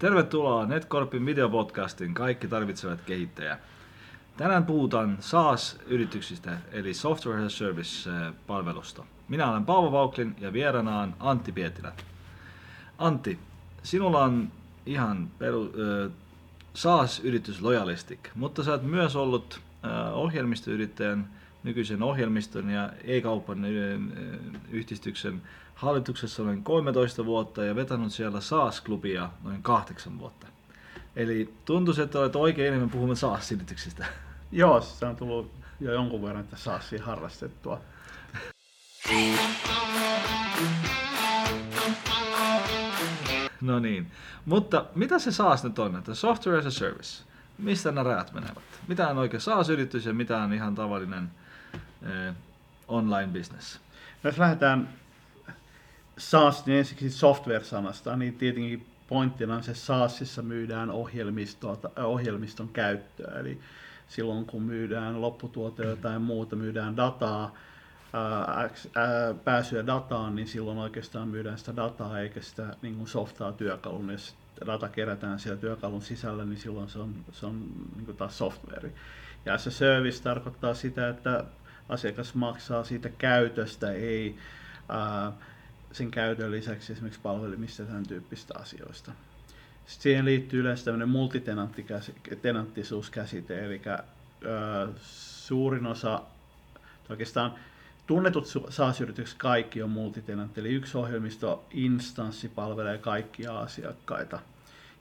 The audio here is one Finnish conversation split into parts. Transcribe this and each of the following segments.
Tervetuloa NetCorpin videopodcastin Kaikki tarvitsevat kehittäjä. Tänään puhutaan SaaS-yrityksistä eli Software as a Service-palvelusta. Minä olen Paavo Vauklin ja vieraana on Antti Pietilä. Antti, sinulla on ihan peru, äh, SaaS-yritys Loyalistic, mutta sä oot myös ollut äh, ohjelmistoyrittäjän nykyisen ohjelmiston ja e-kaupan yhdistyksen hallituksessa olen 13 vuotta ja vetänyt siellä SaaS-klubia noin kahdeksan vuotta. Eli tuntuu, että olet oikein enemmän puhumaan SaaS-yrityksistä. Joo, se on tullut jo jonkun verran että SaaSia harrastettua. No niin, mutta mitä se SaaS nyt on, että Software as a Service? Mistä nämä rajat menevät? Mitä on oikein SaaS-yritys ja mitä on ihan tavallinen eh, online-business? Jos lähdetään SaaS, niin ensiksi software-sanasta, niin tietenkin pointtina on se SaaSissa myydään ohjelmiston käyttöä. Eli silloin kun myydään lopputuote tai muuta, myydään dataa, ää, ää, pääsyä dataan, niin silloin oikeastaan myydään sitä dataa eikä sitä niin kuin softaa työkalun. Jos data kerätään siellä työkalun sisällä, niin silloin se on, se on niin kuin taas software. Ja se service tarkoittaa sitä, että asiakas maksaa siitä käytöstä, ei ää, sen käytön lisäksi esimerkiksi palvelimista ja tämän tyyppistä asioista. Sitten siihen liittyy yleensä tämmöinen multitenanttisuuskäsite, eli ää, suurin osa, oikeastaan tunnetut SaaS-yritykset kaikki on multitenantti, eli yksi ohjelmistoinstanssi palvelee kaikkia asiakkaita.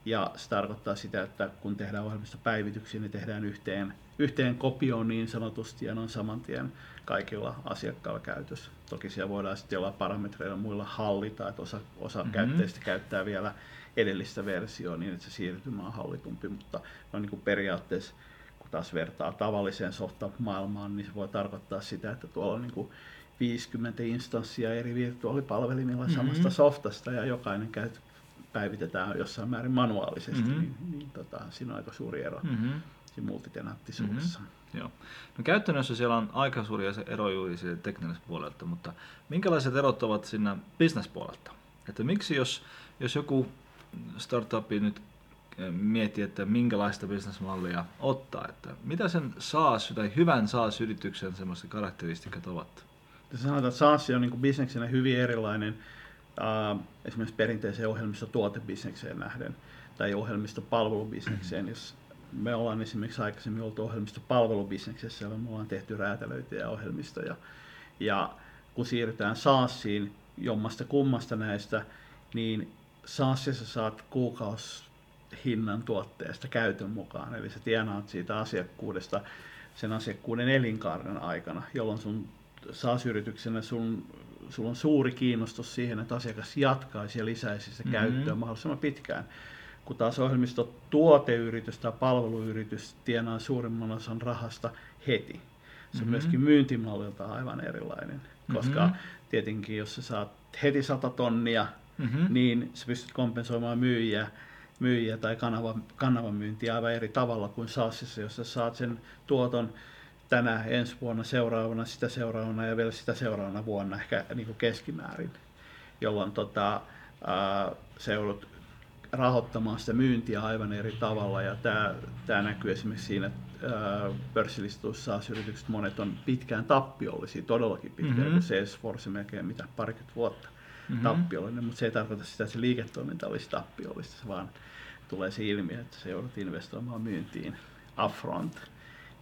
Ja se tarkoittaa sitä, että kun tehdään ohjelmistopäivityksiä, niin tehdään yhteen, yhteen kopioon niin sanotusti ja on saman tien kaikilla asiakkailla käytössä. Toki siellä voidaan sitten jollain parametreilla muilla hallita, että osa, osa mm-hmm. käyttäjistä käyttää vielä edellistä versioa niin, että se siirtymä on hallitumpi, mutta no niin kuin periaatteessa kun taas vertaa tavalliseen softamaailmaan, niin se voi tarkoittaa sitä, että tuolla on niin kuin 50 instanssia eri virtuaalipalvelimilla mm-hmm. samasta softasta ja jokainen käy, päivitetään jossain määrin manuaalisesti, mm-hmm. niin, niin tota, siinä on aika suuri ero mm-hmm. Siinä multitenanttisuudessa. Mm-hmm. Joo. No käytännössä siellä on aika suuria eroja juuri teknisestä puolelta, mutta minkälaiset erot ovat siinä bisnespuolelta? Että miksi jos, jos joku startupi nyt eh, miettii, että minkälaista bisnesmallia ottaa, että mitä sen SaaS tai hyvän SaaS-yrityksen semmoiset karakteristikat ovat? Sanotaan, että SaaS on niin bisneksenä hyvin erilainen äh, esimerkiksi perinteiseen ohjelmistotuotebisnekseen nähden tai ohjelmistopalvelubisnekseen, jos me ollaan esimerkiksi aikaisemmin oltu ohjelmistopalvelubisneksessä, jolla me ollaan tehty räätälöityjä ohjelmistoja. Ja kun siirrytään SaaSiin jommasta kummasta näistä, niin SaaSissa saat kuukausihinnan tuotteesta käytön mukaan. Eli sä tienaat siitä asiakkuudesta sen asiakkuuden elinkaaren aikana, jolloin sun SaaS-yrityksenä sun, sulla on suuri kiinnostus siihen, että asiakas jatkaisi ja lisäisi sitä mm-hmm. käyttöä mahdollisimman pitkään kun taas ohjelmisto tuoteyritys tai palveluyritys tienaa suurimman osan rahasta heti. Se on mm-hmm. myöskin myyntimallilta aivan erilainen, koska mm-hmm. tietenkin jos sä saat heti 100 tonnia, mm-hmm. niin sä pystyt kompensoimaan myyjiä, myyjiä tai kanava, kanavan myyntiä aivan eri tavalla kuin SaaSissa, jos sä saat sen tuoton tänä, ensi vuonna, seuraavana, sitä seuraavana ja vielä sitä seuraavana vuonna ehkä niin kuin keskimäärin, jolloin tota, ää, se joudut rahoittamaan sitä myyntiä aivan eri tavalla ja tämä, tämä näkyy esimerkiksi siinä, että pörssilistuissa SaaS-yritykset monet on pitkään tappiollisia, todellakin pitkään, mm-hmm. kun Salesforce melkein mitä parikymmentä vuotta mm-hmm. tappiollinen, mutta se ei tarkoita sitä, että se liiketoiminta olisi tappiollista, vaan tulee se ilmiö, että se joudut investoimaan myyntiin upfront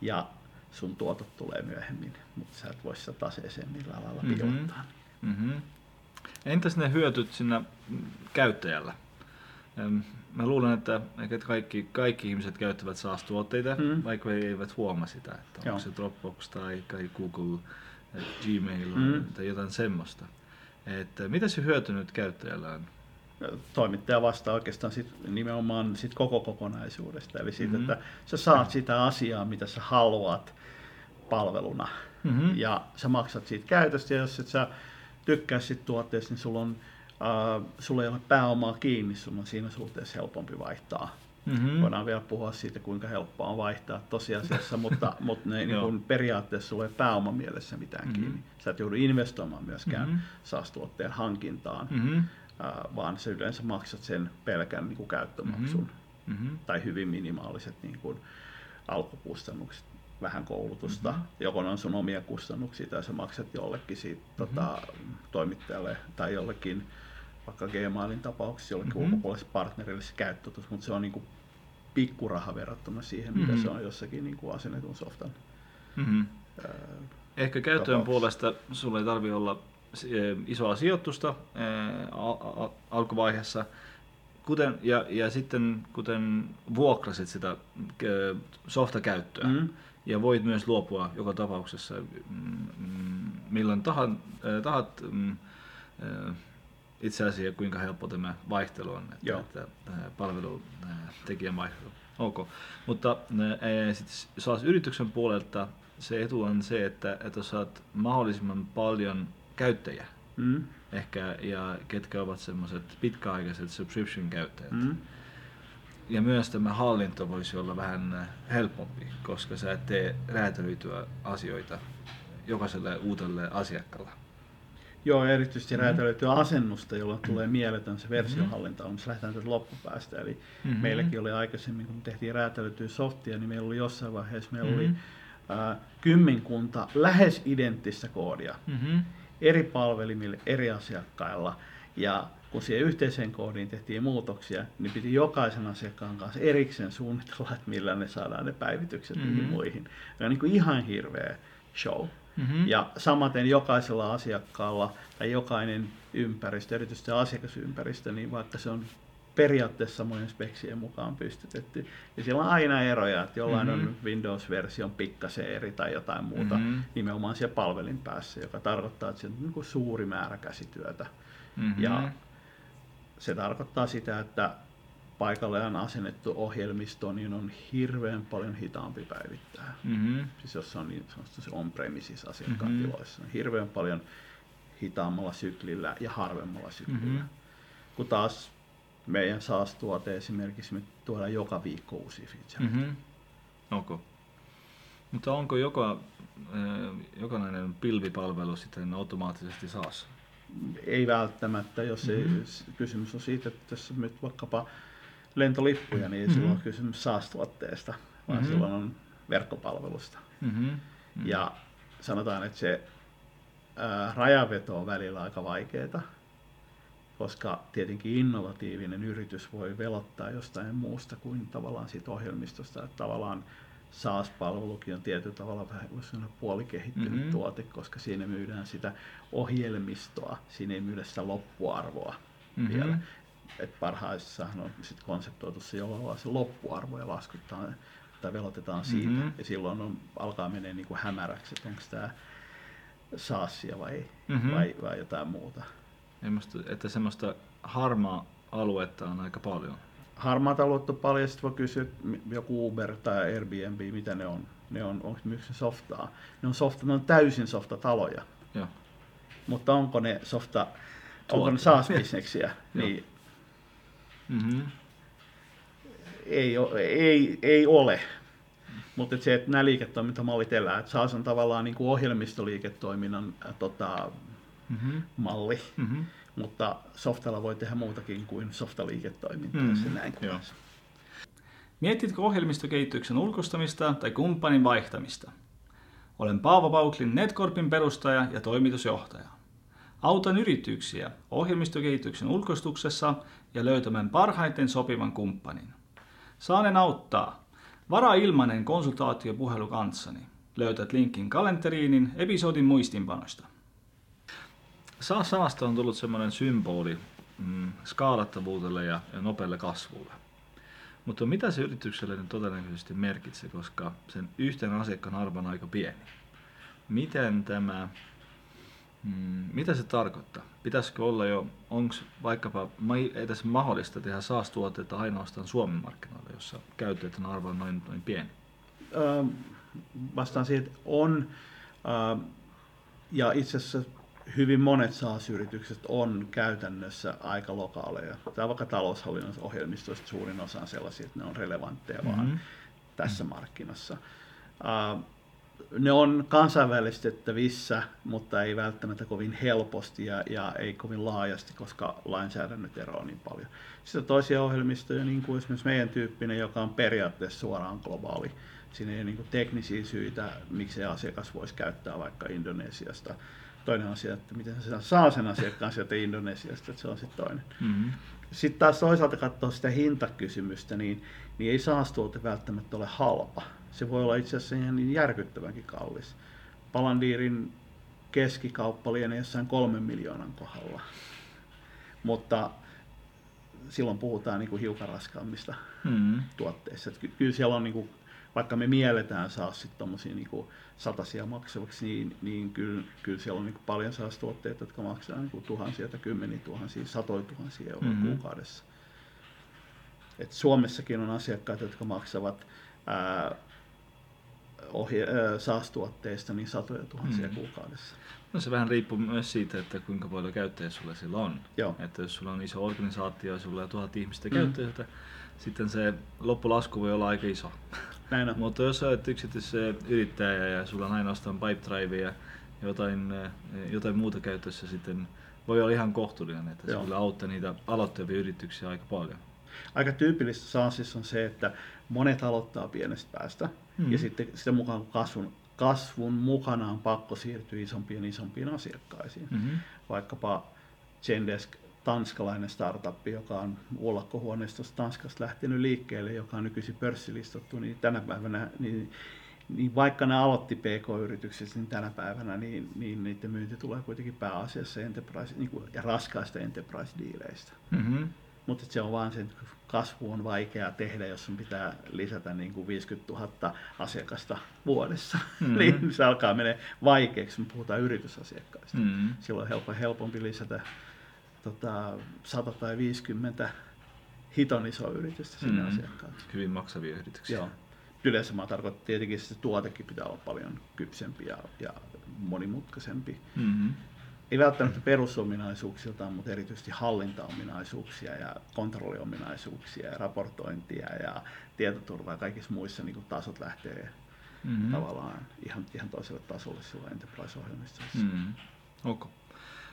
ja sun tuotot tulee myöhemmin, mutta sä et voi sitä taseeseen millään lailla mm-hmm. Mm-hmm. Entäs ne hyötyt siinä käyttäjällä? Mä luulen, että kaikki, kaikki ihmiset käyttävät SaaS-tuotteita, mm. vaikka he eivät huomaa sitä, että Joo. onko se Dropbox tai, Google, eh, Gmail mm. tai jotain semmoista. Että mitä se hyöty nyt käyttäjällä on? Toimittaja vastaa oikeastaan sit, nimenomaan sit koko kokonaisuudesta, eli siitä, mm-hmm. että sä saat sitä asiaa, mitä sä haluat palveluna, mm-hmm. ja sä maksat siitä käytöstä, ja jos et sä tykkää siitä tuotteesta, niin sulla on Uh, sulla ei ole pääomaa kiinni, sun on siinä suhteessa helpompi vaihtaa. Mm-hmm. Voidaan vielä puhua siitä, kuinka helppoa on vaihtaa tosiasiassa, mutta, mutta ne, niin kun periaatteessa sulla ei pääoma mielessä mitään mm-hmm. kiinni. Sä et joudu investoimaan myöskään mm-hmm. SaaS-tuotteen hankintaan. Mm-hmm. uh, vaan se yleensä maksat sen pelkän niin kuin käyttömaksun Mm-hmm. tai hyvin minimaaliset niin kuin alkukustannukset, vähän koulutusta, Mhm. joko on sun omia kustannuksia tai sä maksat jollekin siitä, Mhm. tota, toimittajalle tai jollekin, vaikka Gmailin tapauksessa jollekin Mhm. ulkopuoliselle partnerille se käyttötus, mutta se on niin kuin pikkuraha verrattuna siihen, mitä Mhm. se on jossakin niin kuin asennetun softan. Mm-hmm. ää, Ehkä käyttöön puolesta sulla ei tarvi olla isoa sijoitusta al- al- alkuvaiheessa, kuten, ja, ja sitten kuten vuokrasit sitä eh, softakäyttöä, Mm. Ja voit myös luopua joka tapauksessa mm, mm, milloin tahan, eh, tahat. mm, eh, Itse asiassa kuinka helppo tämä vaihtelu on, että, Joo. että tämä palvelu eh, tekijän vaihtelu. Ok. Mutta eh, sit saas yrityksen puolelta se etu on se, että, että saat mahdollisimman paljon käyttäjiä Mm. ehkä, ja ketkä ovat semmoiset pitkäaikaiset subscription-käyttäjät. Mm. Ja myös tämä hallinto voisi olla vähän äh, helpompi, koska sä et tee räätälöityä asioita jokaiselle uudelle asiakkaalle. Joo, erityisesti Mhm. mm-hmm. räätälöityä asennusta, jolloin tulee mieletön se versiohallinta, mm-hmm. missä lähdetään tästä loppupäästä. Eli Mhm. mm-hmm. meilläkin oli aikaisemmin, kun tehtiin räätälöityä softia, niin meillä oli jossain vaiheessa, meillä Mhm. mm-hmm. oli ää, kymmenkunta lähes identtistä koodia Mm-hmm. eri palvelimille, eri asiakkailla. Ja kun siihen yhteiseen koodiin tehtiin muutoksia, niin piti jokaisen asiakkaan kanssa erikseen suunnitella, että millä ne saadaan ne päivitykset mm-hmm. Mhm. niihin muihin. Ja on niin kuin ihan hirveä show. Mm-hmm. Ja samaten jokaisella asiakkaalla tai jokainen ympäristö, erityisesti asiakasympäristö, niin vaikka se on periaatteessa samojen speksien mukaan pystytetty, niin siellä on aina eroja, että jollain mm-hmm. Mhm. on Windows-version pikkasen eri tai jotain muuta Mhm. mm-hmm. nimenomaan siellä palvelin päässä, joka tarkoittaa, että se on niin kuin suuri määrä käsityötä. Mm-hmm. Ja se tarkoittaa sitä, että paikalleen asennettu ohjelmisto niin on hirveän paljon hitaampi päivittää Mm-hmm. siis jos on niin se on-premises asiakkaan Mhm. mm-hmm. tiloissa, niin hirveän paljon hitaammalla syklillä ja harvemmalla syklillä. Mhm. Mm-hmm. Kun taas meidän SaaS-tuote esimerkiksi me tuodaan joka viikko uusia feature. Mm-hmm. Mm-hmm. Ok. Mutta onko joka, äh, jokainen pilvipalvelu sitten automaattisesti saas? Ei välttämättä, jos mm-hmm. Mhm. ei, kysymys on siitä, että jos on nyt vaikkapa lentolippuja, niin ei Mhm. silloin ole kysymys SaaS-tuotteesta, vaan Mhm. silloin on verkkopalvelusta. Mm-hmm. Ja sanotaan, että se ää, rajanveto on välillä aika vaikeaa, koska tietenkin innovatiivinen yritys voi velottaa jostain muusta kuin tavallaan siitä ohjelmistosta. Että tavallaan SaaS-palvelukin on tietyllä tavalla vähän voisi sanoa puolikehittynyt Mhm. mm-hmm. tuote, koska siinä myydään sitä ohjelmistoa, siinä ei myydä sitä loppuarvoa Mhm. mm-hmm. vielä. Et parhaissahan on sit konseptoitu se jollain lailla se loppuarvo ja laskutaan tai velotetaan siitä. Mhm. Mm-hmm. Ja silloin on, alkaa menee niin kuin hämäräksi, että onko tämä SaaSia vai, Mhm. mm-hmm. vai, vai jotain muuta. Ja musta, että semmoista harmaa aluetta on aika paljon. Harmaata aluetta on paljon, sitten voi kysyä, joku Uber tai Airbnb, mitä ne on. Ne on, onko yksin softaa? Ne on, softa, ne on täysin softataloja. Joo. Mutta onko ne softa, onko ne SaaS-bisneksiä? Niin Mm-hmm. ei, ei, ei ole. Mutta se, että nämä liiketoimintamallit elää, että SaaS on tavallaan niin kuin ohjelmistoliiketoiminnan tota, Mm-hmm. malli, Mm-hmm. Mutta softalla voi tehdä muutakin kuin softaliiketoimintaa, Mm, se näin joo. Mietitkö ohjelmistokehityksen ulkoistamista tai kumppanin vaihtamista? Olen Paavo Pauklin Netcorpin perustaja ja toimitusjohtaja. Autan yrityksiä ohjelmistokehityksen ulkoistuksessa ja löytämään parhaiten sopivan kumppanin. Saanen auttaa. Varaa ilmainen konsultaatiopuhelu kanssani. Löytät linkin kalenteriinin episodin muistinpanosta. SaaS-sanasta on tullut semmoinen symboli mm, skaalattavuudelle ja, ja nopealle kasvulle. Mutta mitä se yritykselle nyt todennäköisesti merkitsee, koska sen yhteen asiakkaan arvo on aika pieni? Miten tämä, mm, mitä se tarkoittaa? Pitäisikö olla jo, onko vaikkapa edes mahdollista tehdä SaaS-tuotteita ainoastaan Suomen markkinoilla, jossa käyttäjän arvo noin, noin pieni? Öö, vastaan siihen, että on. Öö, ja itse asiassa hyvin monet SaaS-yritykset on käytännössä aika lokaaleja. Tai vaikka taloushallinnon ohjelmistoista suurin osa on sellaisia, että ne on relevantteja mm-hmm. vaan tässä markkinassa. Uh, ne on kansainvälistettävissä, mutta ei välttämättä kovin helposti ja, ja ei kovin laajasti, koska lainsäädännöt eroaa niin paljon. Sitten toisia ohjelmistoja, niin kuin esimerkiksi meidän tyyppinen, joka on periaatteessa suoraan globaali. Siinä ei ole niin teknisiä syitä, miksi asiakas voisi käyttää vaikka Indonesiasta. Toinen asia, että miten se saa sen asiakkaan sieltä Indonesiasta, että se on sitten toinen. Mm-hmm. Sitten taas toisaalta katsoa sitä hintakysymystä, niin, niin ei saastuote välttämättä ole halpa se voi olla itse asiassa ihan niin järkyttävänkin kallis. Palandiirin keskikauppa lienee jossain kolmen miljoonan kohdalla. Mutta silloin puhutaan niin kuin hiukan raskaammista mm. tuotteista. Että kyllä siellä on, niin kuin, vaikka me mielletään saa sitten tuommoisia niin satasia maksavaksi, niin, niin kyllä, kyllä siellä on niin kuin paljon tuotteita, jotka maksaa niin kuin tuhansia tai kymmeniä tuhansia, satoja tuhansia euroa mm-hmm. kuukaudessa. Et Suomessakin on asiakkaita, jotka maksavat ää, ohje, äh, SaaS-tuotteista niin satoja tuhansia mm. kuukaudessa. No se vähän riippuu myös siitä, että kuinka paljon käyttäjiä sulla sillä on. Joo. Että jos sulla on iso organisaatio ja sulla on tuhat ihmistä mm. käyttäjiltä, sitten se loppulasku voi olla aika iso. Näin on. Mutta jos olet yrittäjä ja sulla on ainoastaan Pipedrive ja jotain, jotain muuta käytössä, sitten voi olla ihan kohtuullinen, että Joo. se kyllä auttaa niitä aloittavia yrityksiä aika paljon. Aika tyypillistä SaaSissa on se, että monet aloittaa pienestä päästä mm. ja sitten sitä mukaan kasvun, kasvun mukana on pakko siirtyä isompiin isompiin asiakkaisiin. Mm-hmm. Vaikkapa Zendesk, tanskalainen startup, joka on ullakkohuoneistosta Tanskasta lähtenyt liikkeelle, joka on nykyisin pörssilistattu, niin tänä päivänä niin niin vaikka ne aloitti PK-yrityksessä, niin tänä päivänä niin, niin niiden myynti tulee kuitenkin pääasiassa enterprise, niin kuin, ja raskaista enterprise-diileistä. Mm-hmm. Mutta se on vaan se, kasvu on vaikea tehdä, jos sun pitää lisätä niin kuin 50 000 asiakasta vuodessa. Mm-hmm. niin se alkaa mennä vaikeaksi, kun puhutaan yritysasiakkaista. Mm-hmm. Silloin on helpompi lisätä tota, 100 tai 50 hiton isoa yritystä sinne mm-hmm. asiakkaalle. Hyvin maksavia yrityksiä. Joo. Yleensä mä tarkoitan tietenkin, että se tuotekin pitää olla paljon kypsempi ja, ja monimutkaisempi. Mm-hmm ei välttämättä perusominaisuuksiltaan, mutta erityisesti hallintaominaisuuksia ja kontrolliominaisuuksia ja raportointia ja tietoturvaa ja kaikissa muissa niin tasot lähtee mm-hmm. tavallaan ihan, ihan toiselle tasolle silloin enterprise-ohjelmistossa. Mm-hmm. Okay.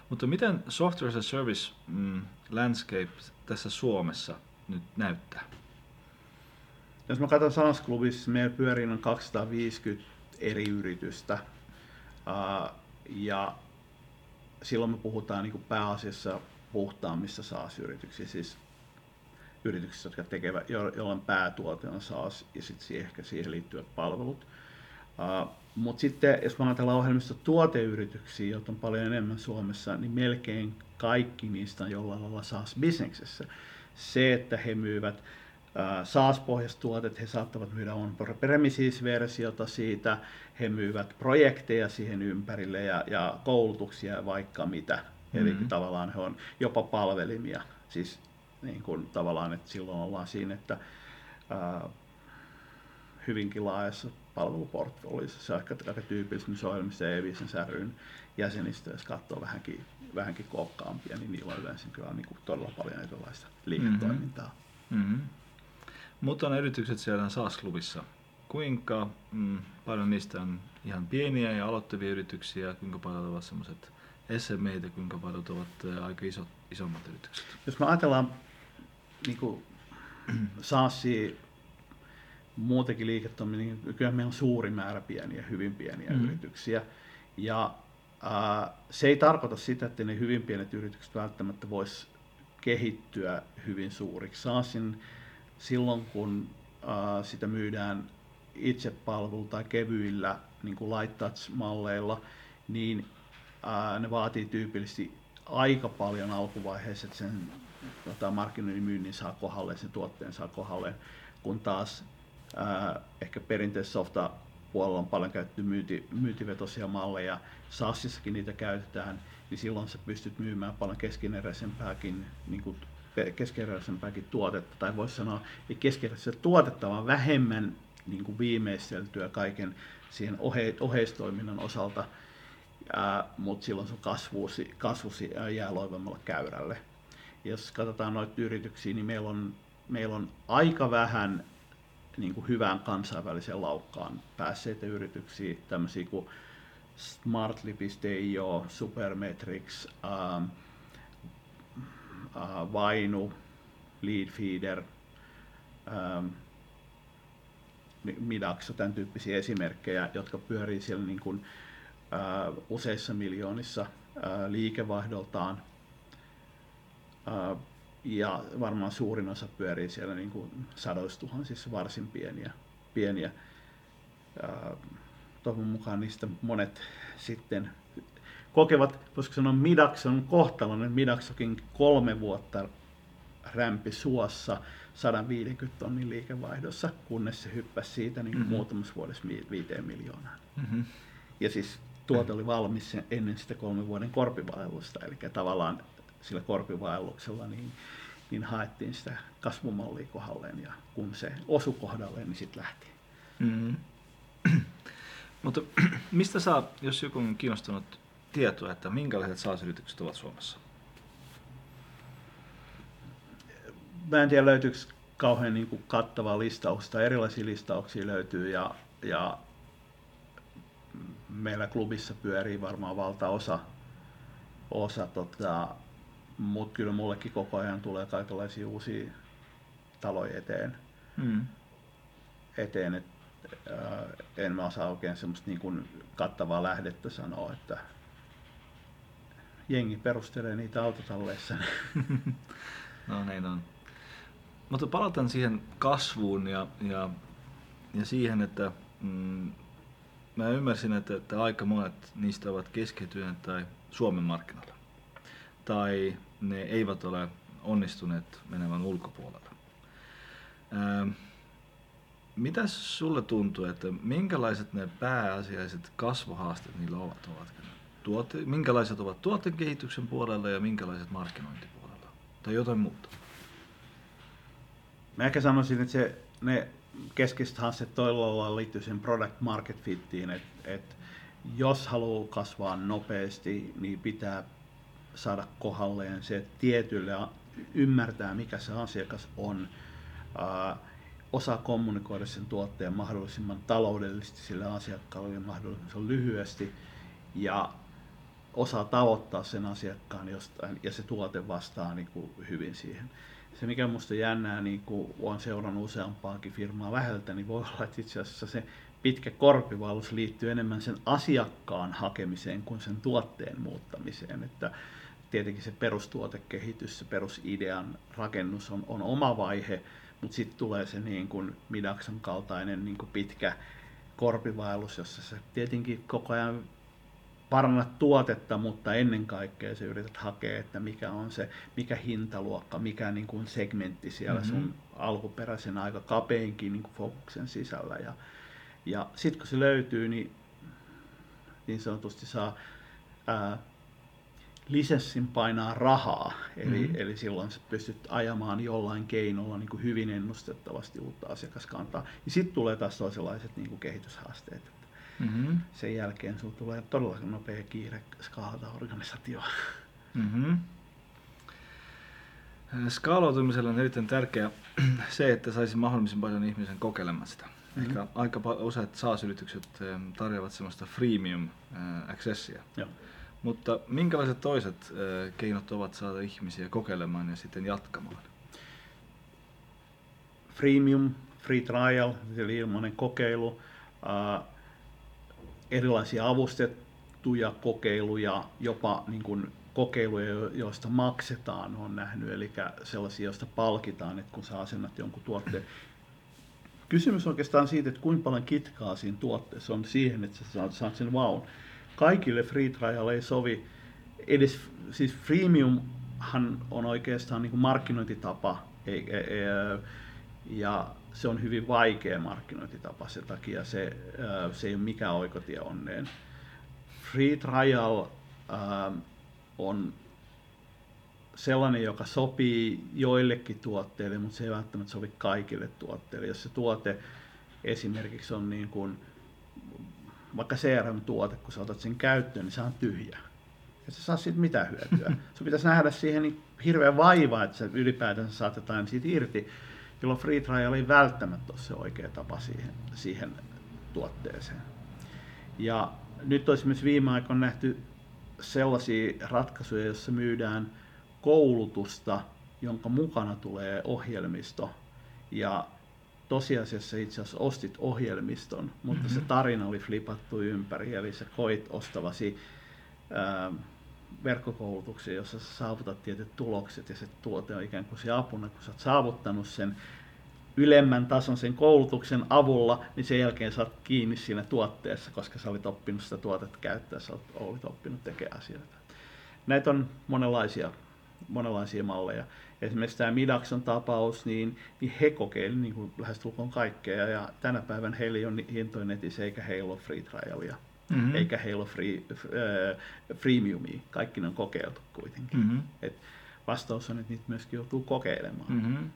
Mutta miten Software as a Service mm, landscape tässä Suomessa nyt näyttää? Jos mä katson Sansklubissa, meillä pyörii noin 250 eri yritystä. Uh, ja silloin me puhutaan niin kuin pääasiassa puhtaammissa SaaS-yrityksissä, siis yrityksissä, jotka tekevät, joilla päätuote on SaaS ja sitten ehkä siihen liittyvät palvelut. Uh, Mutta sitten jos me ajatellaan ohjelmista tuoteyrityksiä, joita on paljon enemmän Suomessa, niin melkein kaikki niistä on jollain lailla SaaS-bisneksessä. Se, että he myyvät SaaS-pohjaiset tuotet, he saattavat myydä on premises-versiota siitä, he myyvät projekteja siihen ympärille ja, ja koulutuksia ja vaikka mitä. Mm-hmm. Eli tavallaan he on jopa palvelimia. Siis niin kuin tavallaan, että silloin ollaan siinä, että ää, hyvinkin laajassa palveluportfoliossa. Se on ehkä aika tyypillistä, missä ohjelmissa e ryn jäsenistö, jos katsoo vähänkin, vähänkin kookkaampia, niin niillä on yleensä kyllä niin kuin todella paljon erilaista liiketoimintaa. Mm-hmm. Mm-hmm. Mutta on yritykset siellä SaaS-klubissa. Kuinka mm, paljon niistä on ihan pieniä ja aloittavia yrityksiä, kuinka paljon ovat semmoiset SMEitä, kuinka paljon ovat aika isot, isommat yritykset? Jos me ajatellaan niin SaaSia, muutenkin liiketoimintaa, niin kyllä meillä on suuri määrä pieniä, hyvin pieniä mm. yrityksiä. Ja ää, se ei tarkoita sitä, että ne hyvin pienet yritykset välttämättä vois kehittyä hyvin suuriksi. SaaSin silloin, kun äh, sitä myydään itsepalvelu tai kevyillä niin kuin light touch-malleilla, niin äh, ne vaatii tyypillisesti aika paljon alkuvaiheessa, että sen tota, markkinoinnin myynnin saa kohdalle, sen tuotteen saa kohdalle, kun taas ehkä perinteisessä softa puolella on paljon käytetty myyti, myytivetoisia malleja, SaaSissakin niitä käytetään, niin silloin sä pystyt myymään paljon keskeneräisempääkin niin kuin keskeneräisempääkin tuotetta, tai voisi sanoa, ei keskeneräistä tuotetta, vaan vähemmän niin kuin viimeisteltyä kaiken siihen ohe, oheistoiminnan osalta, mutta silloin sun kasvusi, kasvusi jää loivemmalle käyrälle. Jos katsotaan noita yrityksiä, niin meillä on, meillä on aika vähän niin kuin hyvään kansainväliseen laukkaan päässeitä yrityksiä, tämmöisiä kuin Smartly.io, Supermetrics, ähm, äh, Vainu, Leadfeeder, ähm, Midaxo, tämän tyyppisiä esimerkkejä, jotka pyörii siellä niin kuin, äh, useissa miljoonissa äh, liikevaihdoltaan. Äh, ja varmaan suurin osa pyörii siellä niin kuin sadoissa tuhansissa varsin pieniä. pieniä. Toivon mukaan niistä monet sitten kokevat, voisiko sanoa Midaxon kohtalonen. Midaxokin kolme vuotta rämpi suossa 150 tonnin liikevaihdossa, kunnes se hyppäsi siitä niin mm-hmm. muutamassa vuodessa viiteen miljoonaan. Mm-hmm. Ja siis tuote oli valmis ennen sitä kolmen vuoden korpivaellusta, eli tavallaan sillä korpivaelluksella niin, niin haettiin sitä kasvumallia kohdalleen, ja kun se osui kohdalleen, niin sitten lähti. Mm-hmm. Mutta mistä saa, jos joku on kiinnostunut tietoa, että minkälaiset SaaS-yritykset ovat Suomessa? Mä en tiedä löytyykö kauhean niin kuin kattavaa listausta. Erilaisia listauksia löytyy ja, ja meillä klubissa pyörii varmaan valtaosa, osa, tota, mutta kyllä mullekin koko ajan tulee kaikenlaisia uusia taloja eteen. Mm. eteen et, äh, en mä osaa oikein semmoista niin kuin kattavaa lähdettä sanoa, että jengi perustelee niitä autotalleissa. no niin on. Mutta palataan siihen kasvuun ja, ja, ja siihen, että mm, mä ymmärsin, että, että aika monet niistä ovat keskittyneet tai Suomen markkinoilla. Tai ne eivät ole onnistuneet menemään ulkopuolella. Ää, mitä sulle tuntuu, että minkälaiset ne pääasiaiset kasvuhaasteet niillä ovat? ovat tuote, minkälaiset ovat tuotekehityksen puolella ja minkälaiset markkinointipuolella? Tai jotain muuta? Mä ehkä sanoisin, että se, ne keskeiset haasteet toilla liittyy siihen product market fittiin, että et jos haluaa kasvaa nopeasti, niin pitää saada kohdalleen se, tietylle ymmärtää, mikä se asiakas on, osaa kommunikoida sen tuotteen mahdollisimman taloudellisesti sille asiakkaalle mahdollisimman lyhyesti ja osaa tavoittaa sen asiakkaan jostain ja se tuote vastaa niin kuin hyvin siihen se mikä minusta jännää, niin kun olen seurannut useampaakin firmaa läheltä, niin voi olla, että itse asiassa se pitkä korpivallus liittyy enemmän sen asiakkaan hakemiseen kuin sen tuotteen muuttamiseen. Että tietenkin se perustuotekehitys, se perusidean rakennus on, on oma vaihe, mutta sitten tulee se niin kuin Midakson kaltainen niin kuin pitkä korpivaellus, jossa se tietenkin koko ajan parannat tuotetta, mutta ennen kaikkea se yrität hakea, että mikä on se, mikä hintaluokka, mikä niin kuin segmentti siellä mm-hmm. sun alkuperäisen aika kapeinkin niin kuin fokuksen sisällä. Ja, ja sitten kun se löytyy, niin niin sanotusti saa ää, lisenssin painaa rahaa, eli, mm-hmm. eli silloin sä pystyt ajamaan jollain keinolla niin kuin hyvin ennustettavasti uutta asiakaskantaa. Ja sitten tulee taas toisenlaiset niin kuin kehityshaasteet. Mm-hmm. Sen jälkeen sinulla tulee todella nopea kiire skaalata organisaatioa. Mm-hmm. Skaalautumisella on erittäin tärkeää se, että saisi mahdollisimman paljon ihmisen kokeilemaan sitä. Mm-hmm. Ehkä aika useat SaaS-yritykset tarjoavat sellaista freemium accessia. Joo. Mutta minkälaiset toiset keinot ovat saada ihmisiä kokeilemaan ja sitten jatkamaan? Freemium, free trial, eli ilmainen kokeilu erilaisia avustettuja kokeiluja, jopa niin kuin kokeiluja, joista maksetaan, on nähnyt, eli sellaisia, joista palkitaan, että kun sä asennat jonkun tuotteen. Kysymys on oikeastaan siitä, että kuinka paljon kitkaa siinä tuotteessa on siihen, että sä saat, sen vaun. Kaikille free trial ei sovi, edes siis freemiumhan on oikeastaan niin kuin markkinointitapa, ja se on hyvin vaikea markkinointitapa, sen takia se, se ei ole mikään oikotie onneen. Free trial on sellainen, joka sopii joillekin tuotteille, mutta se ei välttämättä sovi kaikille tuotteille. Jos se tuote esimerkiksi on niin kuin, vaikka CRM-tuote, kun sä otat sen käyttöön, niin se on tyhjä. Ja sä saa siitä mitään hyötyä. Sun pitäisi nähdä siihen niin hirveä vaiva, että sä ylipäätään saat jotain siitä irti jolloin free trial ei välttämättä ole se oikea tapa siihen, siihen tuotteeseen. Ja nyt on esimerkiksi viime aikoina nähty sellaisia ratkaisuja, joissa myydään koulutusta, jonka mukana tulee ohjelmisto. Ja tosiasiassa itse asiassa ostit ohjelmiston, mutta mm-hmm. se mhm. tarina oli flipattu ympäri, eli sä koit ostavasi ää, verkkokoulutuksia, jossa sä saavutat tietyt tulokset ja se tuote on ikään kuin se apuna, kun sä oot saavuttanut sen ylemmän tason sen koulutuksen avulla, niin sen jälkeen sä oot kiinni siinä tuotteessa, koska sä olit oppinut sitä tuotetta käyttää, sä olit oppinut tekemään asioita. Näitä on monenlaisia, monenlaisia malleja. Esimerkiksi tämä Midaxon tapaus, niin, niin he kokeilivat niin kuin lähestulkoon kaikkea, ja tänä päivänä heillä ei ole hintoja netissä, eikä heillä ole free trialia, mm-hmm. eikä heillä ole free, äh, freemiumia. Kaikki ne on kokeiltu kuitenkin. Mm-hmm. Et vastaus on, että niitä myöskin joutuu kokeilemaan. Mm-hmm.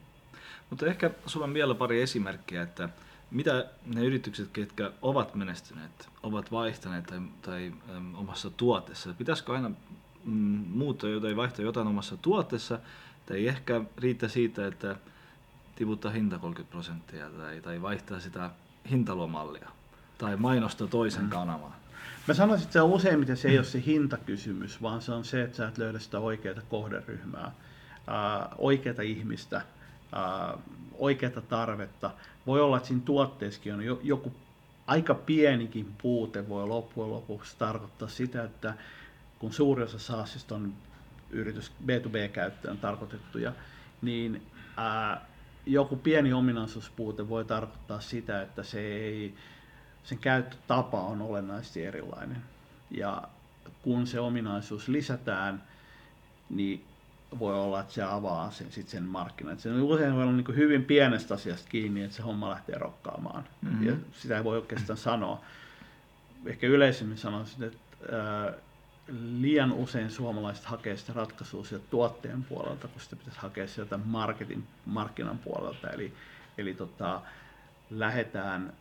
Mutta ehkä sulla on vielä pari esimerkkiä, että mitä ne yritykset, ketkä ovat menestyneet, ovat vaihtaneet tai, tai äm, omassa tuotteessa. Pitäisikö aina mm, muuttaa jotain, vaihtaa jotain omassa tuotteessa, tai ehkä riittää siitä, että tiputtaa hinta 30 prosenttia tai, tai vaihtaa sitä hintaluomallia tai mainosta toisen mm. kanavan. Mä sanoisin, että se on useimmiten se ei ole se hintakysymys, vaan se on se, että sä et löydä sitä oikeaa kohderyhmää, äh, oikeaa ihmistä, äh, oikeaa tarvetta. Voi olla, että siinä tuotteessakin on joku aika pienikin puute voi loppujen lopuksi tarkoittaa sitä, että kun suuri osa SaaSista on yritys B2B-käyttöön tarkoitettuja, niin ää, joku pieni ominaisuuspuute voi tarkoittaa sitä, että se ei, sen käyttötapa on olennaisesti erilainen. Ja kun se ominaisuus lisätään, niin voi olla, että se avaa sen, sit sen markkinan. Se on usein voi olla niin hyvin pienestä asiasta kiinni, että se homma lähtee rokkaamaan. Mm-hmm. Ja sitä ei voi oikeastaan sanoa. Ehkä yleisemmin sanoisin, että ää, liian usein suomalaiset hakee sitä ratkaisua sieltä tuotteen puolelta, kun sitä pitäisi hakea sieltä marketin, markkinan puolelta. Eli, eli tota, lähdetään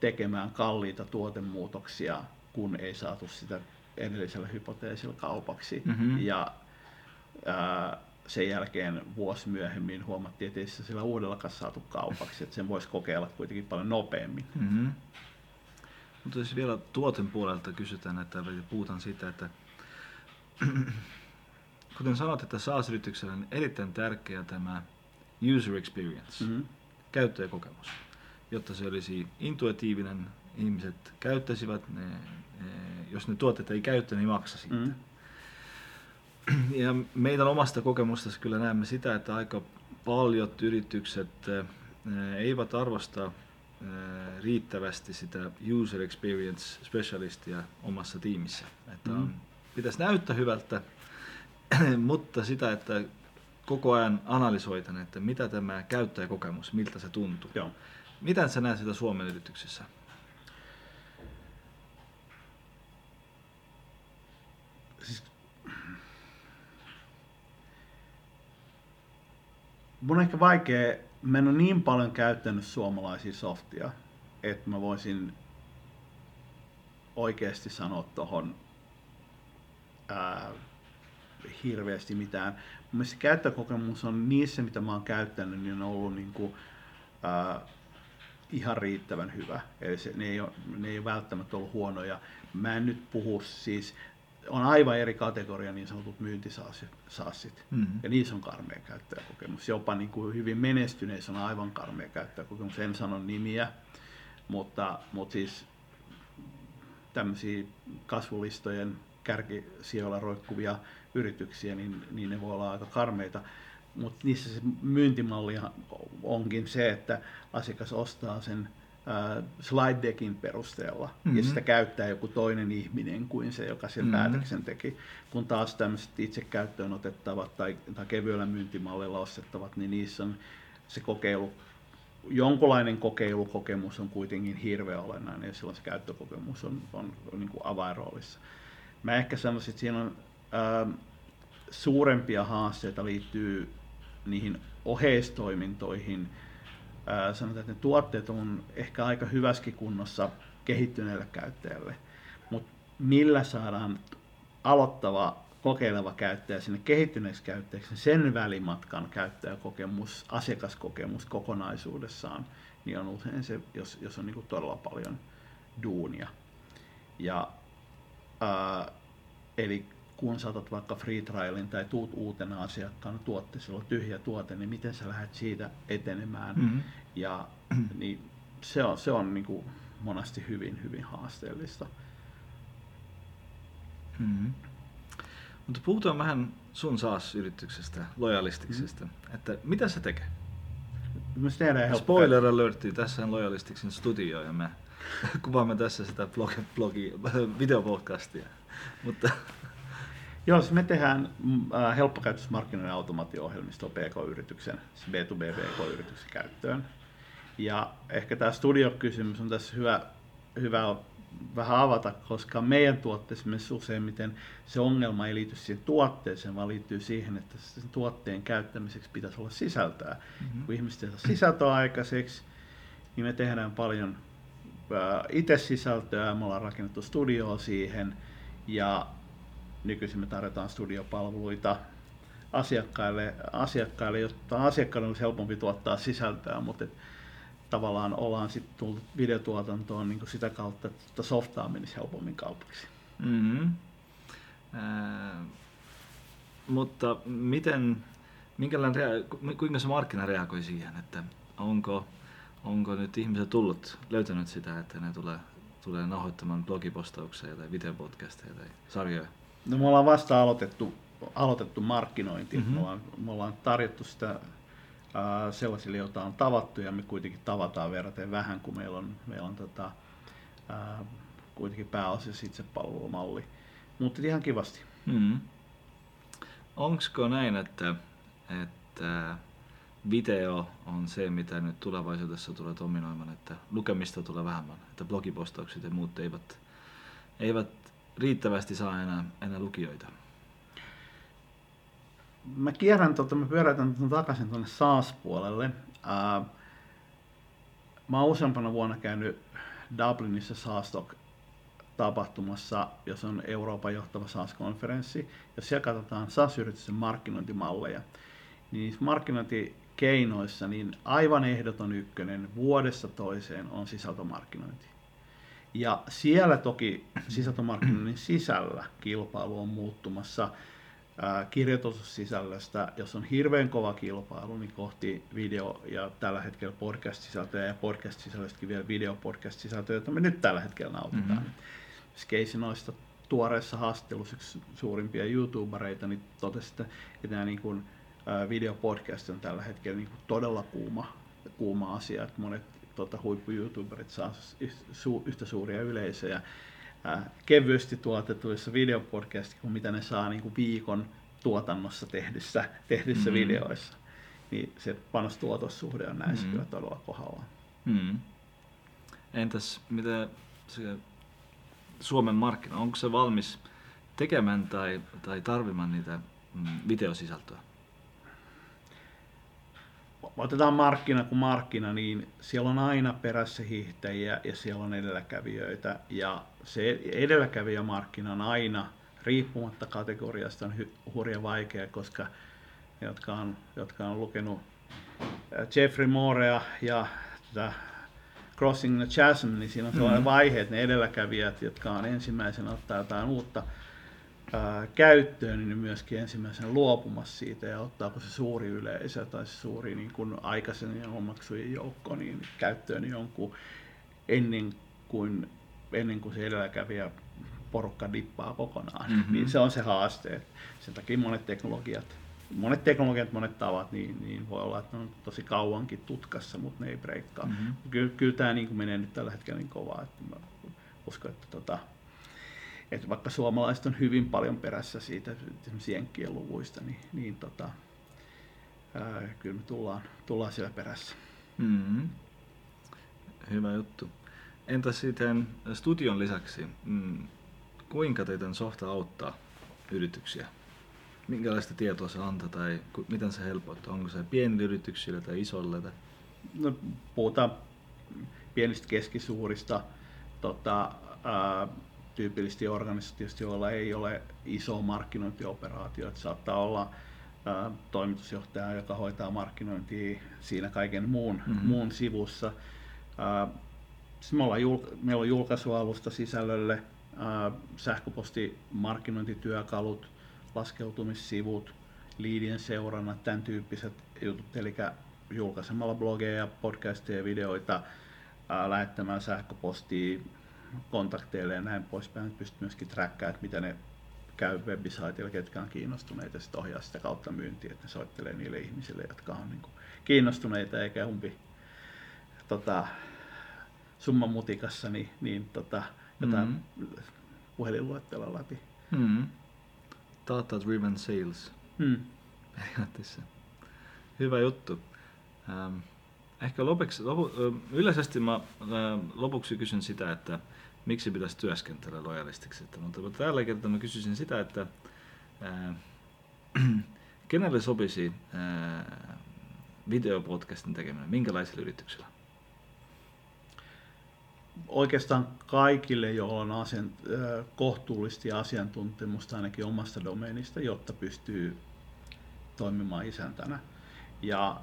tekemään kalliita tuotemuutoksia, kun ei saatu sitä edellisellä hypoteesilla kaupaksi. Mm-hmm. Ja ää, sen jälkeen vuosi myöhemmin huomattiin, että ei sillä uudellakaan saatu kaupaksi, että sen voisi kokeilla kuitenkin paljon nopeammin. Mm-hmm. Mutta jos vielä tuoten puolelta kysytään, että puhutaan siitä, että kuten sanot, että SaaS-yrityksellä on erittäin tärkeä tämä user experience, mm-hmm. käyttäjäkokemus, jotta se olisi intuitiivinen, ihmiset käyttäisivät, ne, ne, jos ne tuotteet ei käyttä, niin maksa siitä. Mm-hmm. Ja meidän omasta kokemusta kyllä näemme sitä, että aika paljon yritykset eivät arvosta riittävästi sitä user experience specialistia omassa tiimissä. Että on, mm. pitäisi näyttää hyvältä, mutta sitä, että koko ajan analysoitan, että mitä tämä käyttäjäkokemus, miltä se tuntuu. Joo. Miten sä näet sitä Suomen yrityksissä? Siis, mun on ehkä vaikea mä en ole niin paljon käyttänyt suomalaisia softia, että mä voisin oikeasti sanoa tuohon hirveästi mitään. Mun mielestä käyttökokemus on niissä, mitä mä oon käyttänyt, niin on ollut niin kuin, ää, ihan riittävän hyvä. Eli se, ne, ei ole, ne ei ole välttämättä ollut huonoja. Mä en nyt puhu siis on aivan eri kategoria niin sanotut myyntisaasit. Mm-hmm. Ja niissä on karmea käyttäjäkokemus. Jopa niin kuin hyvin menestyneissä on aivan karmea käyttäjäkokemus. En sano nimiä, mutta, mutta siis tämmöisiä kasvulistojen kärkisijoilla roikkuvia yrityksiä, niin, niin ne voi olla aika karmeita. Mutta niissä se myyntimalli onkin se, että asiakas ostaa sen slide deckin perusteella, mm-hmm. ja sitä käyttää joku toinen ihminen kuin se, joka sen mm-hmm. päätöksen teki. Kun taas tämmöiset itse käyttöön otettavat tai, tai kevyellä myyntimallilla ostettavat, niin niissä on se kokeilu, jonkunlainen kokeilukokemus on kuitenkin hirveän olennainen, ja silloin se käyttökokemus on, on, on niin kuin avainroolissa. Mä ehkä sanoisin, että siinä on äh, suurempia haasteita liittyy niihin oheistoimintoihin, sanotaan, että ne tuotteet on ehkä aika hyväskin kunnossa kehittyneelle käyttäjälle, mutta millä saadaan aloittava kokeileva käyttäjä sinne kehittyneeksi käyttäjäksi, niin sen välimatkan käyttäjäkokemus, asiakaskokemus kokonaisuudessaan, niin on usein se, jos, jos on niin todella paljon duunia. Ja, ää, eli kun saatat vaikka free trialin tai tuut uutena asiakkaana tuotteessa, on tyhjä tuote, niin miten sä lähdet siitä etenemään. Mm-hmm. Ja niin se on, se on niin kuin monesti hyvin, hyvin haasteellista. Mm-hmm. Mutta puhutaan vähän sun SaaS-yrityksestä, lojalistiksesta, mm-hmm. että mitä se tekee? Spoiler alertti, tässä on Lojalistiksen studio ja me kuvaamme tässä sitä blogi, blogi videopodcastia. Mutta Joo, siis me tehdään mm, äh, helppokäyttöismarkkinoiden automaatio-ohjelmistoa PK-yrityksen, siis B2B PK-yrityksen käyttöön. Ja ehkä tämä studiokysymys on tässä hyvä, hyvä vähän avata, koska meidän tuotteessa myös useimmiten se ongelma ei liity siihen tuotteeseen, vaan liittyy siihen, että sen tuotteen käyttämiseksi pitäisi olla sisältöä. Mm-hmm. Kun ihmiset ei saa sisältöä aikaiseksi, niin me tehdään paljon äh, itse sisältöä, me ollaan rakennettu studioa siihen, ja nykyisin me tarjotaan studiopalveluita asiakkaille, asiakkaille jotta asiakkaille olisi helpompi tuottaa sisältöä, mutta et, tavallaan ollaan sitten tullut videotuotantoon niin sitä kautta, että softaa menisi helpommin kaupaksi. Mm-hmm. Äh, mutta miten, minkälainen, kuinka se markkina reagoi siihen, että onko, onko nyt ihmiset tullut, löytänyt sitä, että ne tulee, tulee nauhoittamaan blogipostauksia tai videopodcasteja tai sarjoja? No me ollaan vasta aloitettu, aloitettu markkinointi. Mm-hmm. Me, ollaan, me ollaan tarjottu sitä ää, sellaisille, joita on tavattu ja me kuitenkin tavataan verraten vähän, kun meillä on, meillä on tota, ää, kuitenkin pääasiassa itsepalvelumalli. Mutta ihan kivasti. Mm-hmm. Onko näin, että, että video on se, mitä nyt tulevaisuudessa tulee dominoimaan, että lukemista tulee vähemmän, että blogipostaukset ja muut eivät, eivät riittävästi saa enää, enää lukijoita? Mä kierrän, tota, mä pyöräytän takaisin tuonne SaaS-puolelle. Ää, mä oon useampana vuonna käynyt Dublinissa SaaStock tapahtumassa, jos on Euroopan johtava SaaS-konferenssi, ja siellä katsotaan SaaS-yritysten markkinointimalleja. Niin markkinointikeinoissa niin aivan ehdoton ykkönen vuodesta toiseen on sisältömarkkinointi. Ja siellä toki sisältömarkkinoinnin sisällä kilpailu on muuttumassa kirjoitussisällöstä, jos on hirveän kova kilpailu, niin kohti video- ja tällä hetkellä podcast-sisältöjä ja podcast-sisällöstäkin vielä video-podcast-sisältöjä, joita me nyt tällä hetkellä nautitaan. Mm-hmm. Skeisi noista tuoreessa haastattelussa yksi suurimpia YouTubereita, niin totesi, että, että nämä niin kuin, videopodcast on tällä hetkellä niin kuin todella kuuma, kuuma asia, että monet tota, huippu-youtuberit saa su, yhtä suuria yleisöjä ää, kevyesti tuotetuissa videopodcastissa kuin mitä ne saa niin kuin viikon tuotannossa tehdyssä, tehdyssä mm. videoissa. Niin se panostuotossuhde on näissä mm. kyllä todella kohdalla. Mm. Entäs mitä se Suomen markkina, onko se valmis tekemään tai, tai tarvimaan niitä mm, videosisältöä? Otetaan markkina kuin markkina, niin siellä on aina perässä hiihtäjiä ja siellä on edelläkävijöitä. Ja se edelläkävijämarkkina on aina, riippumatta kategoriasta, on hurja vaikea, koska ne, jotka on, jotka on lukenut äh, Jeffrey Morea ja tätä Crossing the Chasm, niin siinä on sellainen mm-hmm. vaihe, että ne edelläkävijät, jotka on ensimmäisenä ottaa jotain uutta ää, käyttöön, niin myöskin ensimmäisenä luopumassa siitä ja ottaako se suuri yleisö tai se suuri niin kuin aikaisemmin omaksujien joukko niin käyttöön jonkun ennen kuin, ennen kuin se edelläkävijä porukka dippaa kokonaan. Mm-hmm. Niin se on se haaste. Sen takia monet teknologiat, monet teknologiat, monet tavat, niin, niin voi olla, että ne on tosi kauankin tutkassa, mutta ne ei breikkaa. Mm-hmm. Kyllä, kyllä tämä niin kuin menee nyt tällä hetkellä niin kovaa, että mä uskon, että tota, että vaikka suomalaiset on hyvin paljon perässä siitä esimerkiksi jenkkien luvuista, niin, niin tota, ää, kyllä me tullaan, tullaan siellä perässä. Mm-hmm. Hyvä juttu. Entä sitten studion lisäksi, mm, kuinka teidän softa auttaa yrityksiä? Minkälaista tietoa se antaa tai ku, miten se helpottaa? Onko se pienille yrityksille tai isolle? Tai? No, puhutaan pienistä keskisuurista tota, ää, tyypillisesti organisaatioista, joilla ei ole iso markkinointioperaatio. Että saattaa olla ää, toimitusjohtaja, joka hoitaa markkinointia siinä kaiken muun, mm-hmm. muun sivussa. Ää, me ollaan jul- meillä on julkaisualusta sisällölle, ää, sähköposti, markkinointityökalut, laskeutumissivut, liidien seurannat, tämän tyyppiset jutut, eli julkaisemalla blogeja, podcasteja, videoita, ää, lähettämään sähköpostia kontakteille ja näin poispäin, pystyy myöskin trackkaamaan, että mitä ne käy webisaitilla, ketkä on kiinnostuneita ja sitten ohjaa sitä kautta myyntiä, että ne soittelee niille ihmisille, jotka on niin kuin kiinnostuneita eikä umpi tota, summan mutikassa, niin, niin tota, jotain mm-hmm. puhelinluettelua läpi. Mm-hmm. Data driven sales. Mm. Periaatteessa. Hyvä juttu. Ähm, ehkä lopuksi, lopu, yleisesti mä lopuksi kysyn sitä, että miksi pitäisi työskentellä lojalistiksi. Että, mutta tällä kertaa mä kysyisin sitä, että ää, kenelle sopisi ää, videopodcastin tekeminen, minkälaisille yrityksillä? Oikeastaan kaikille, joilla on asian, kohtuullisesti asiantuntemusta ainakin omasta domeenista, jotta pystyy toimimaan isäntänä. Ja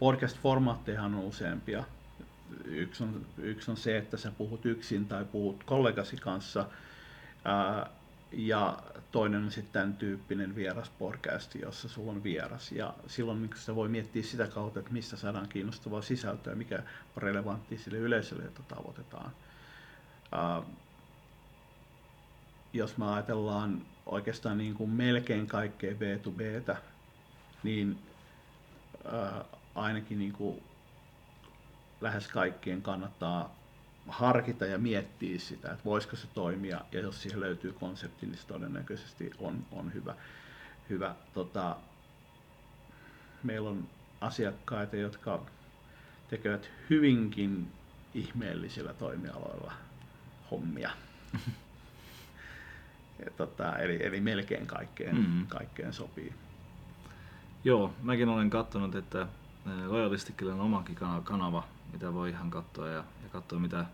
podcast-formaattejahan on useampia. Yksi on, yksi on se, että sä puhut yksin tai puhut kollegasi kanssa. Ää, ja toinen on sitten tämän tyyppinen vieras podcast, jossa sulla on vieras. Ja silloin niin se voi miettiä sitä kautta, että mistä saadaan kiinnostavaa sisältöä, mikä on relevanttia sille yleisölle, jota tavoitetaan. Ää, jos me ajatellaan oikeastaan niin kuin melkein kaikkea B2Btä, niin ää, ainakin niin kuin lähes kaikkien kannattaa harkita ja miettiä sitä, että voisiko se toimia, ja jos siihen löytyy konsepti, niin se todennäköisesti on, on hyvä. hyvä. Tota, meillä on asiakkaita, jotka tekevät hyvinkin ihmeellisillä toimialoilla hommia. ja tota, eli, eli melkein kaikkeen, mm-hmm. kaikkeen sopii. Joo, mäkin olen katsonut, että Loyalisticille on omakin kanava, mitä voi ihan katsoa ja, ja katsoa, mitä,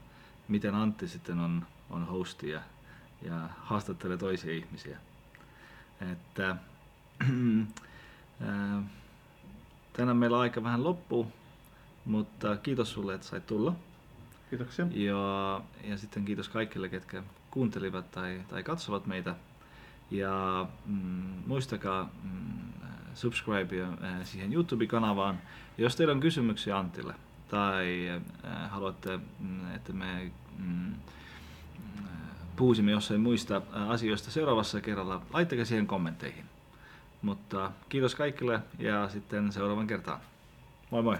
miten Antti sitten on, on hosti ja, ja haastattelee toisia ihmisiä. Että, ää, tänään meillä on aika vähän loppu, mutta kiitos sulle, että sait tulla. Kiitoksia. Ja, ja sitten kiitos kaikille, ketkä kuuntelivat tai, tai katsovat meitä. Ja mm, muistakaa mm, subscribe siihen YouTube-kanavaan. Jos teillä on kysymyksiä Antille tai äh, haluatte, mm, että me mm, puhuisimme jossain muista äh, asioista seuraavassa kerralla, laittakaa siihen kommentteihin. Mutta kiitos kaikille ja sitten seuraavan kertaan. Moi moi!